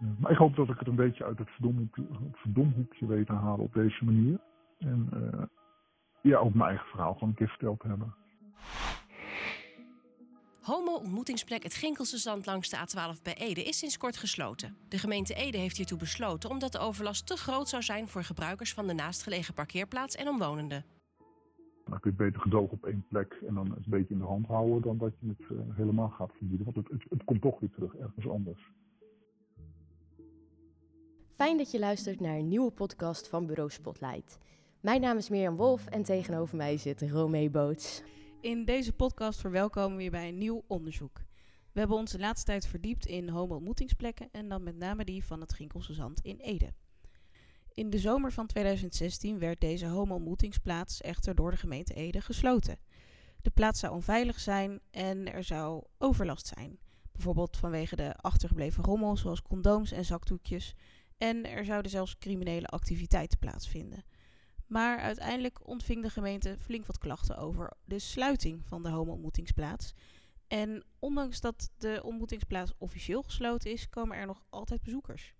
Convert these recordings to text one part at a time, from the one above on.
Eh, maar ik hoop dat ik het een beetje uit het verdomhoekje, het verdomhoekje weet te halen op deze manier. En eh, ja, ook mijn eigen verhaal gewoon een keer verteld hebben. Homo-ontmoetingsplek Het Ginkelse Zand langs de A12 bij Ede is sinds kort gesloten. De gemeente Ede heeft hiertoe besloten omdat de overlast te groot zou zijn voor gebruikers van de naastgelegen parkeerplaats en omwonenden. Dan kun je het beter gedoog op één plek en dan een beetje in de hand houden dan dat je het uh, helemaal gaat verbieden. Want het, het, het komt toch weer terug ergens anders. Fijn dat je luistert naar een nieuwe podcast van Bureau Spotlight. Mijn naam is Mirjam Wolf en tegenover mij zit Romee Boots. In deze podcast verwelkomen we je bij een nieuw onderzoek. We hebben ons de laatste tijd verdiept in homo-ontmoetingsplekken en dan met name die van het Ginkelse Zand in Ede. In de zomer van 2016 werd deze homo-ontmoetingsplaats echter door de gemeente Ede gesloten. De plaats zou onveilig zijn en er zou overlast zijn. Bijvoorbeeld vanwege de achtergebleven rommel zoals condooms en zakdoekjes. En er zouden zelfs criminele activiteiten plaatsvinden. Maar uiteindelijk ontving de gemeente flink wat klachten over de sluiting van de homo-ontmoetingsplaats. En ondanks dat de ontmoetingsplaats officieel gesloten is, komen er nog altijd bezoekers.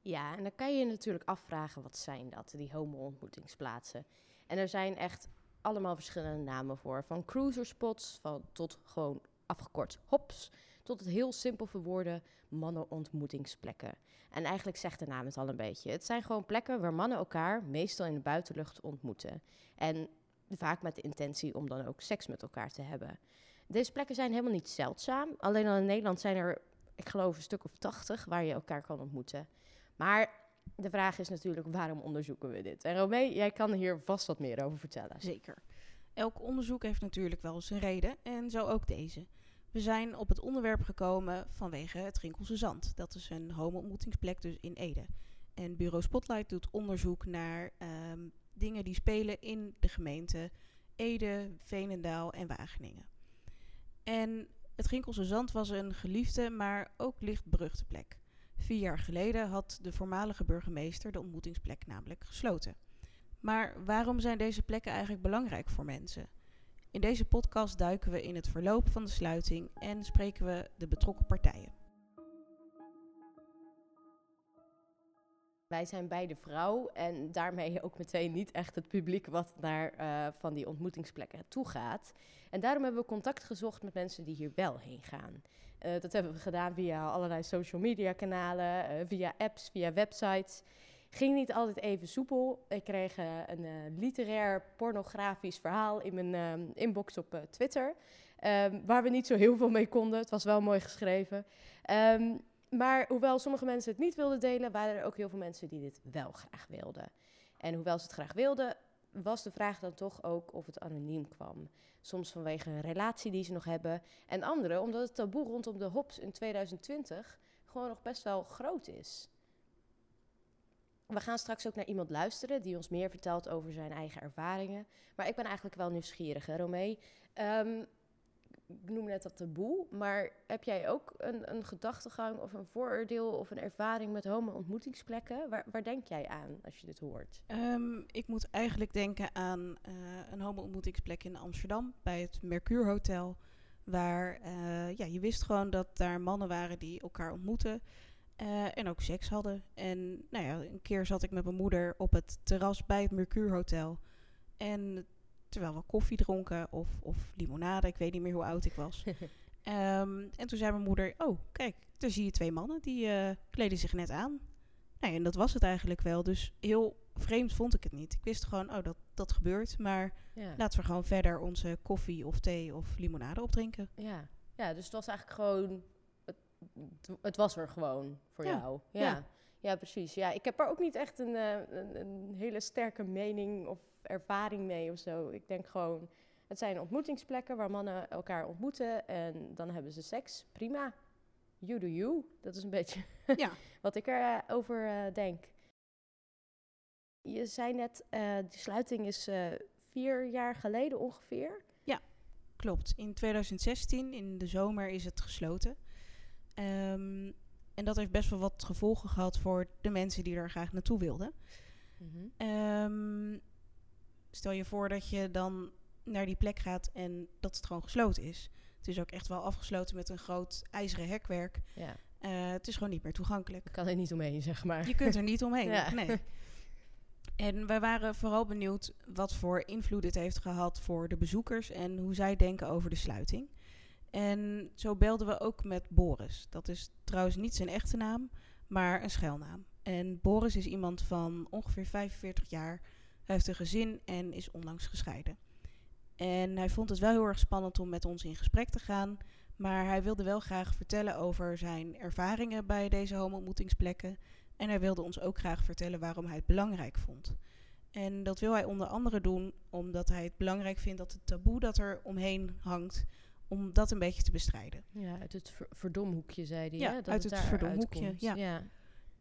Ja, en dan kan je je natuurlijk afvragen, wat zijn dat, die homo-ontmoetingsplaatsen? En er zijn echt allemaal verschillende namen voor. Van cruiserspots van, tot gewoon afgekort hops, tot het heel simpel verwoorden mannenontmoetingsplekken. En eigenlijk zegt de naam het al een beetje. Het zijn gewoon plekken waar mannen elkaar meestal in de buitenlucht ontmoeten. En vaak met de intentie om dan ook seks met elkaar te hebben. Deze plekken zijn helemaal niet zeldzaam. Alleen al in Nederland zijn er, ik geloof, een stuk of tachtig waar je elkaar kan ontmoeten. Maar de vraag is natuurlijk, waarom onderzoeken we dit? En Romee, jij kan hier vast wat meer over vertellen. Zeker. Elk onderzoek heeft natuurlijk wel zijn reden en zo ook deze. We zijn op het onderwerp gekomen vanwege het Rinkelse Zand. Dat is een homo-ontmoetingsplek dus in Ede. En Bureau Spotlight doet onderzoek naar um, dingen die spelen in de gemeente Ede, Veenendaal en Wageningen. En het Ginkelse Zand was een geliefde, maar ook licht beruchte plek. Vier jaar geleden had de voormalige burgemeester de ontmoetingsplek namelijk gesloten. Maar waarom zijn deze plekken eigenlijk belangrijk voor mensen? In deze podcast duiken we in het verloop van de sluiting en spreken we de betrokken partijen. Wij zijn beide vrouw en daarmee ook meteen niet echt het publiek wat naar uh, van die ontmoetingsplekken toe gaat. En daarom hebben we contact gezocht met mensen die hier wel heen gaan. Uh, dat hebben we gedaan via allerlei social media kanalen, uh, via apps, via websites. Ging niet altijd even soepel. Ik kreeg uh, een uh, literair pornografisch verhaal in mijn uh, inbox op Twitter. Um, waar we niet zo heel veel mee konden. Het was wel mooi geschreven. Um, maar hoewel sommige mensen het niet wilden delen, waren er ook heel veel mensen die dit wel graag wilden. En hoewel ze het graag wilden, was de vraag dan toch ook of het anoniem kwam. Soms vanwege een relatie die ze nog hebben. En andere omdat het taboe rondom de hops in 2020 gewoon nog best wel groot is. We gaan straks ook naar iemand luisteren die ons meer vertelt over zijn eigen ervaringen. Maar ik ben eigenlijk wel nieuwsgierig, hè, Romee? Um, ik noem net dat taboe, maar heb jij ook een, een gedachtegang of een vooroordeel of een ervaring met homo-ontmoetingsplekken? Waar, waar, denk jij aan als je dit hoort? Um, ik moet eigenlijk denken aan uh, een homo-ontmoetingsplek in Amsterdam bij het Mercure Hotel. Waar uh, ja, je wist gewoon dat daar mannen waren die elkaar ontmoeten. Uh, en ook seks hadden. En nou ja, een keer zat ik met mijn moeder op het terras bij het Mercure Hotel. En terwijl we koffie dronken of, of limonade, ik weet niet meer hoe oud ik was. um, en toen zei mijn moeder, oh kijk, daar zie je twee mannen, die uh, kleden zich net aan. Nou ja, en dat was het eigenlijk wel. Dus heel vreemd vond ik het niet. Ik wist gewoon, oh, dat, dat gebeurt. Maar ja. laten we gewoon verder onze koffie of thee of limonade opdrinken. Ja, ja dus het was eigenlijk gewoon het was er gewoon voor ja. jou. Ja. ja. Ja. precies. Ja, ik heb er ook niet echt een, uh, een, een, hele sterke mening of ervaring mee of zo. Ik denk gewoon, het zijn ontmoetingsplekken waar mannen elkaar ontmoeten en dan hebben ze seks. Prima. You do you. Dat is een beetje ja. wat ik erover uh, uh, denk. Je zei net, die sluiting is vier jaar geleden ongeveer. Ja, klopt. In 2016, in de zomer, is het gesloten. Um, en dat heeft best wel wat gevolgen gehad voor de mensen die er graag naartoe wilden. Mm-hmm. Um, stel je voor dat je dan naar die plek gaat en dat het gewoon gesloten is. Het is ook echt wel afgesloten met een groot ijzeren hekwerk. Ja. het is gewoon niet meer toegankelijk. Je kan er niet omheen, zeg maar. Je kunt er niet omheen, nee. En wij waren vooral benieuwd wat voor invloed dit heeft gehad voor de bezoekers en hoe zij denken over de sluiting. En zo belden we ook met Boris. Dat is trouwens niet zijn echte naam, maar een schuilnaam. En Boris is iemand van ongeveer 45 jaar. Hij heeft een gezin en is onlangs gescheiden. En hij vond het wel heel erg spannend om met ons in gesprek te gaan. Maar hij wilde wel graag vertellen over zijn ervaringen bij deze homo-ontmoetingsplekken. En hij wilde ons ook graag vertellen waarom hij het belangrijk vond. En dat wil hij onder andere doen omdat hij het belangrijk vindt dat het taboe dat er omheen hangt, om dat een beetje te bestrijden. Ja, uit het verdomhoekje, zei hij. Ja, hè? Dat uit het, verdomhoekje. Ja. ja.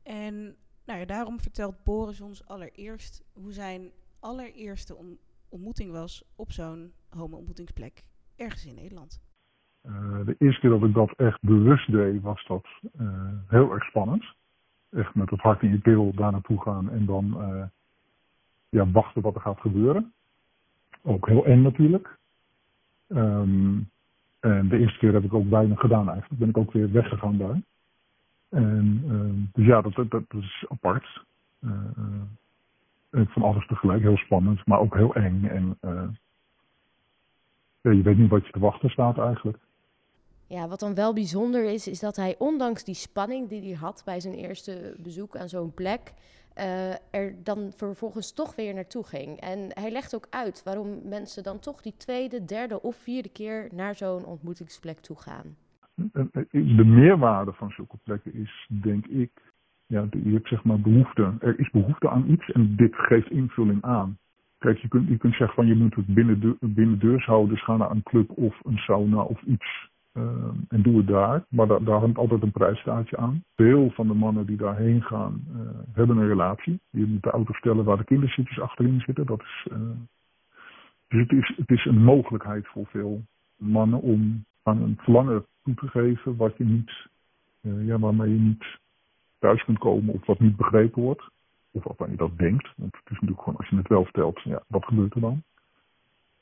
En nou ja, daarom vertelt Boris ons allereerst hoe zijn allereerste ontmoeting was op zo'n homo-ontmoetingsplek ergens in Nederland. Uh, de eerste keer dat ik dat echt bewust deed, was dat uh, heel erg spannend. Echt met het hart in je keel daar naartoe gaan en dan uh, ja, wachten wat er gaat gebeuren. Ook heel eng natuurlijk. Um, en de eerste keer heb ik ook weinig gedaan eigenlijk. Ben ik ook weer weggegaan daar. En uh, dus ja, dat, dat, is apart. Uh, uh, van alles tegelijk, heel spannend, maar ook heel eng. En ja, je weet niet wat je te wachten staat eigenlijk. Ja, wat dan wel bijzonder is, is dat hij ondanks die spanning die hij had bij zijn eerste bezoek aan zo'n plek, uh, er dan vervolgens toch weer naartoe ging. En hij legt ook uit waarom mensen dan toch die tweede, derde of vierde keer naar zo'n ontmoetingsplek toe gaan. De meerwaarde van zulke plekken is, denk ik, ja, je hebt zeg maar behoefte. Er is behoefte aan iets en dit geeft invulling aan. Kijk, je kunt, je kunt zeggen van je moet het binnen, de, houden, dus ga naar een club of een sauna of iets uh, en doe het daar. Maar da daar hangt altijd een prijsstaatje aan. Veel van de mannen die daarheen gaan, uh, hebben een relatie. Je moet de auto stellen waar de kinderzitjes achterin zitten. Dat is, uh, dus het is, het is een mogelijkheid voor veel mannen om aan een verlangen toe te geven wat je niet, ja, waarmee je niet thuis kunt komen of wat niet begrepen wordt. Of waarvan je dat denkt. Want het is natuurlijk gewoon, als je het wel vertelt, ja, wat gebeurt er dan?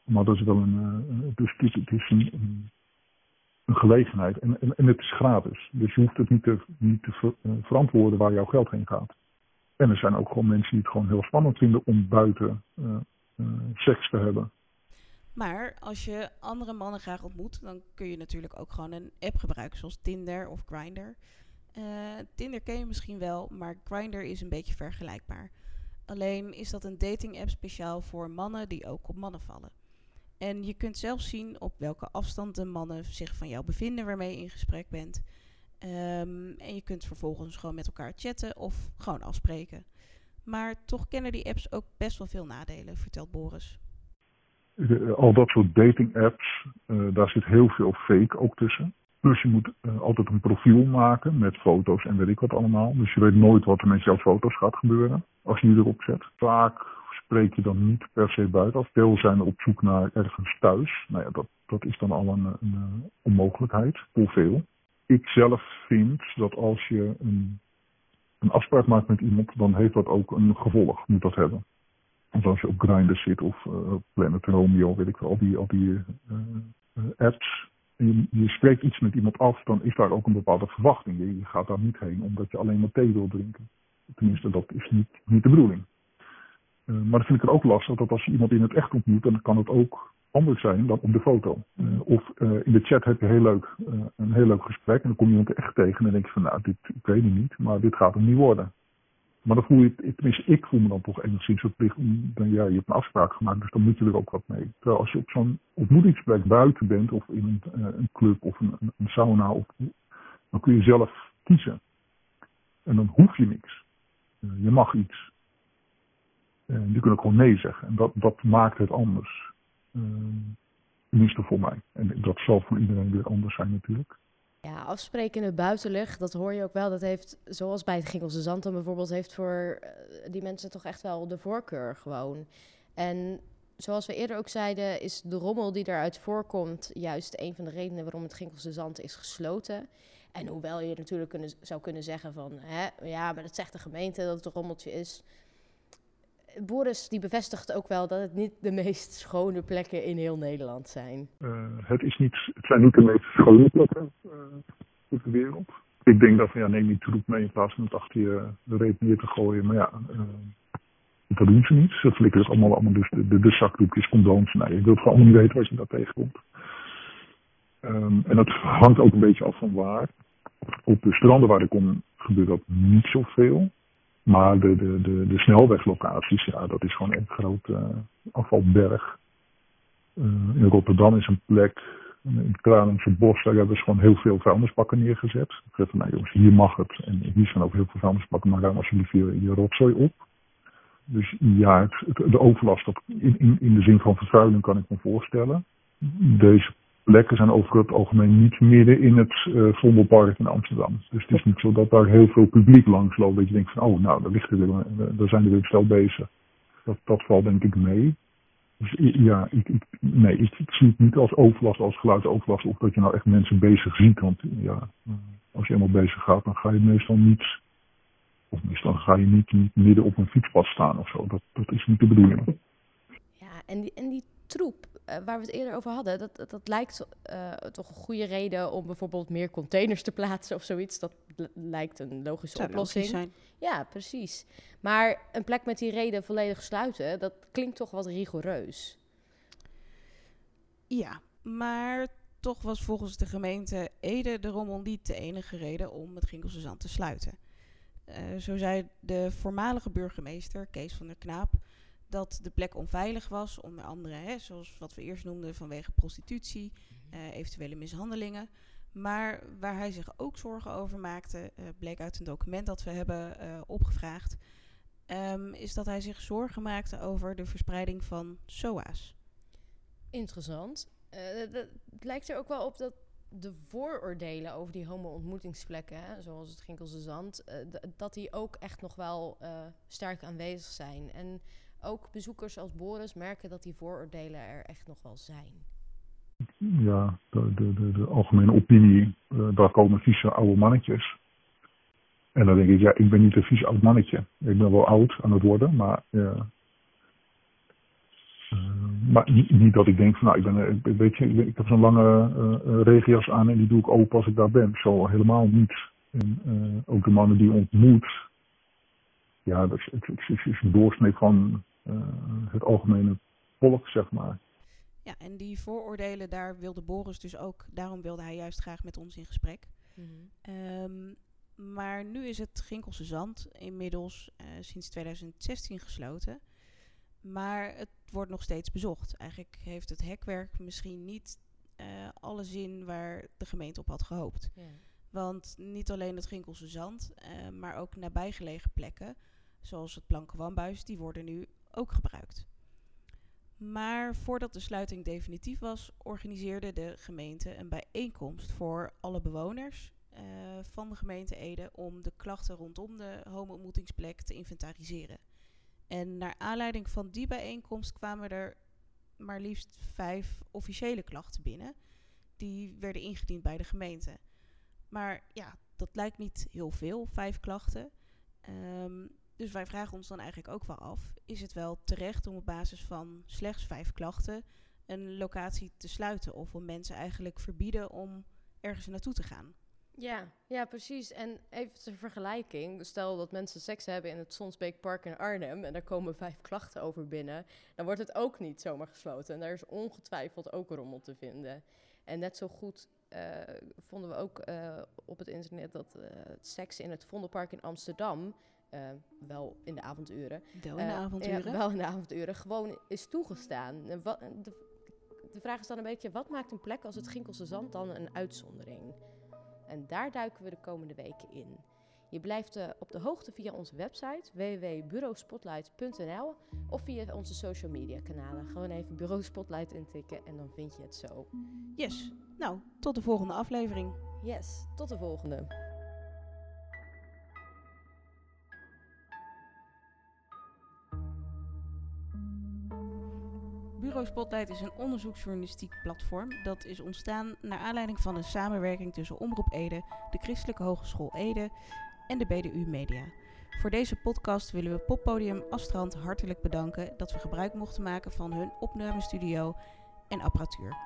Maar dat is wel een, dus het is, een een gelegenheid. En, en, het is gratis. Dus je hoeft het niet te, niet te uh, verantwoorden waar jouw geld heen gaat. En er zijn ook gewoon mensen die het gewoon heel spannend vinden om buiten uh, uh, seks te hebben. Maar als je andere mannen graag ontmoet, dan kun je natuurlijk ook gewoon een app gebruiken, zoals Tinder of Grindr. Tinder ken je misschien wel, maar Grindr is een beetje vergelijkbaar. Alleen is dat een dating app speciaal voor mannen die ook op mannen vallen. En je kunt zelf zien op welke afstand de mannen zich van jou bevinden waarmee je in gesprek bent. Um, en je kunt vervolgens gewoon met elkaar chatten of gewoon afspreken. Maar toch kennen die apps ook best wel veel nadelen, vertelt Boris. Al dat soort dating apps, uh, daar zit heel veel fake ook tussen. Dus je moet uh, altijd een profiel maken met foto's en weet ik wat allemaal. Dus je weet nooit wat er met jouw foto's gaat gebeuren als je die erop zet. Vaak spreek je dan niet per se buiten af. Veel zijn op zoek naar ergens thuis. Nou ja, dat, dat is dan al een, een onmogelijkheid voor veel. Ik zelf vind dat als je een, een afspraak maakt met iemand, dan heeft dat ook een gevolg, moet dat hebben. Want als je op Grindr zit of uh, Planet Romeo, weet ik wel, al die, al die uh, apps. Je, je, spreekt iets met iemand af, dan is daar ook een bepaalde verwachting. Je, je gaat daar niet heen omdat je alleen maar thee wil drinken. Tenminste, dat is niet, niet de bedoeling. Uh, maar dan vind ik het ook lastig dat als je iemand in het echt ontmoet, dan kan het ook anders zijn dan op de foto. Uh, of uh, in de chat heb je heel leuk, een heel leuk gesprek en dan kom je iemand echt tegen en dan denk je van nou, dit, ik weet het niet, maar dit gaat hem niet worden. Maar dan voel je, tenminste ik voel me dan toch enigszins verplicht om, dan, ja, je hebt een afspraak gemaakt, dus dan moet je er ook wat mee. Terwijl als je op zo'n ontmoetingsplek buiten bent of in een, club of een, een sauna, of, dan kun je zelf kiezen. En dan hoef je niks. je mag iets. Uh, die kunnen gewoon nee zeggen. En dat, dat maakt het anders. Uh, tenminste voor mij. En dat zal voor iedereen weer anders zijn natuurlijk. Ja, afspreken in het dat hoor je ook wel. Dat heeft, zoals bij het Ginkelse Zand bijvoorbeeld, heeft voor uh, die mensen toch echt wel de voorkeur gewoon. En zoals we eerder ook zeiden, is de rommel die daaruit voorkomt juist een van de redenen waarom het Ginkelse Zand is gesloten. En hoewel je natuurlijk kunnen, zou kunnen zeggen van, hè, ja, maar dat zegt de gemeente dat het een rommeltje is. Boris die bevestigt ook wel dat het niet de meest schone plekken in heel Nederland zijn. Uh, het, is niet, het zijn niet de meest schone plekken op de wereld. ik denk dat van ja, neem die troep mee in plaats van het achter je de reep neer te gooien. Maar ja, dat doen ze niet. Ze flikkeren het allemaal, allemaal dus de, de, de zakdoekjes, condooms. Nee, je wilt gewoon niet weten wat je daar tegenkomt. Um, en dat hangt ook een beetje af van waar. Op de stranden waar ik kom gebeurt dat niet zoveel. Maar de, de, de, snelweglocaties, ja, dat is gewoon een grote uh, afvalberg. Uh, in Rotterdam is een plek, in het Kralingse bos, daar hebben ze gewoon heel veel vuilnisbakken neergezet. Ik zeg van, nou jongens, hier mag het. En hier staan ook heel veel vuilnisbakken, maar ruim alsjeblieft je, je rotzooi op. Dus ja, de overlast op, in, in, in de zin van vervuiling kan ik me voorstellen. Deze plekken zijn over het algemeen niet midden in het uh, Vondelpark in Amsterdam. Dus het is niet zo dat daar heel veel publiek langs loopt. Dat je denkt van, oh nou, daar, ligt er weer, daar zijn er weer stel bezig. Dat, dat valt denk ik mee. Dus ja, ik, ik, nee, ik, zie het niet als overlast, als geluidsoverlast. Of dat je nou echt mensen bezig ziet. Want ja, als je eenmaal bezig gaat, dan ga je meestal niet... Of meestal ga je niet, midden op een fietspad staan of zo. Dat, dat is niet de bedoeling. Ja, en die, en die troep, waar we het eerder over hadden, dat, dat, dat lijkt uh, toch een goede reden om bijvoorbeeld meer containers te plaatsen of zoiets. Dat lijkt een logische Zou oplossing. zijn. Ja, precies. Maar een plek met die reden volledig sluiten, dat klinkt toch wat rigoureus. Ja, maar toch was volgens de gemeente Ede de rommel niet de enige reden om het Ginkelse Zand te sluiten. Uh, zo zei de voormalige burgemeester Kees van der Knaap dat de plek onveilig was, onder andere, hè, zoals wat we eerst noemden, vanwege prostitutie, uh, eventuele mishandelingen. Maar waar hij zich ook zorgen over maakte, uh, bleek uit een document dat we hebben uh, opgevraagd, um, is dat hij zich zorgen maakte over de verspreiding van SOA's. Interessant. het lijkt er ook wel op dat de vooroordelen over die homo-ontmoetingsplekken, zoals het Ginkelse Zand, dat die ook echt nog wel sterk aanwezig zijn. En ook bezoekers als Boris merken dat die vooroordelen er echt nog wel zijn. Ja, de, algemene opinie, uh, daar komen vieze oude mannetjes. En dan denk ik, ja, ik ben niet een vies oud mannetje. Ik ben wel oud aan het worden, maar ja. Uh, maar niet, niet, dat ik denk van, nou, ik ben, weet je, ik heb zo'n lange uh, aan en die doe ik open als ik daar ben. Zo helemaal niet. En ook de mannen die ontmoet, ja, dat is, het, is een doorsnee van het algemene volk, zeg maar. Ja, en die vooroordelen, daar wilde Boris dus ook, daarom wilde hij juist graag met ons in gesprek. Mm -hmm. um, maar nu is het Ginkelse Zand inmiddels uh, sinds 2016 gesloten. Maar het wordt nog steeds bezocht. Eigenlijk heeft het hekwerk misschien niet uh, alle zin waar de gemeente op had gehoopt. Yeah. Want niet alleen het Ginkelse Zand, uh, maar ook nabijgelegen plekken, zoals het Planke Wambuis, die worden nu ook gebruikt. Maar voordat de sluiting definitief was, organiseerde de gemeente een bijeenkomst voor alle bewoners uh, van de gemeente Ede om de klachten rondom de homo-ontmoetingsplek te inventariseren. En naar aanleiding van die bijeenkomst kwamen er maar liefst vijf officiële klachten binnen. Die werden ingediend bij de gemeente. Maar ja, dat lijkt niet heel veel, vijf klachten. Um, dus wij vragen ons dan eigenlijk ook wel af: is het wel terecht om op basis van slechts vijf klachten een locatie te sluiten? Of om mensen eigenlijk verbieden om ergens naartoe te gaan? Ja, ja, precies. En even ter vergelijking. Stel dat mensen seks hebben in het Sonsbeekpark in Arnhem en daar komen vijf klachten over binnen. Dan wordt het ook niet zomaar gesloten. En daar is ongetwijfeld ook rommel te vinden. En net zo goed uh, vonden we ook uh, op het internet dat uh, seks in het Vondelpark in Amsterdam uh, wel in de avonduren. Wel in de avonduren? Uh, ja, wel in de avonduren. Gewoon is toegestaan. Wat, de, de, vraag is dan een beetje, wat maakt een plek als het Ginkelse Zand dan een uitzondering? En daar duiken we de komende weken in. Je blijft uh, op de hoogte via onze website www.bureauspotlight.nl of via onze social media kanalen. Gewoon even Bureau Spotlight intikken en dan vind je het zo. Yes. Nou, tot de volgende aflevering. Yes, tot de volgende. Bureau Spotlight is een onderzoeksjournalistiek platform dat is ontstaan naar aanleiding van een samenwerking tussen Omroep Ede, de Christelijke Hogeschool Ede en de BDU Media. Voor deze podcast willen we Poppodium Astrand hartelijk bedanken dat we gebruik mochten maken van hun opnamestudio en apparatuur.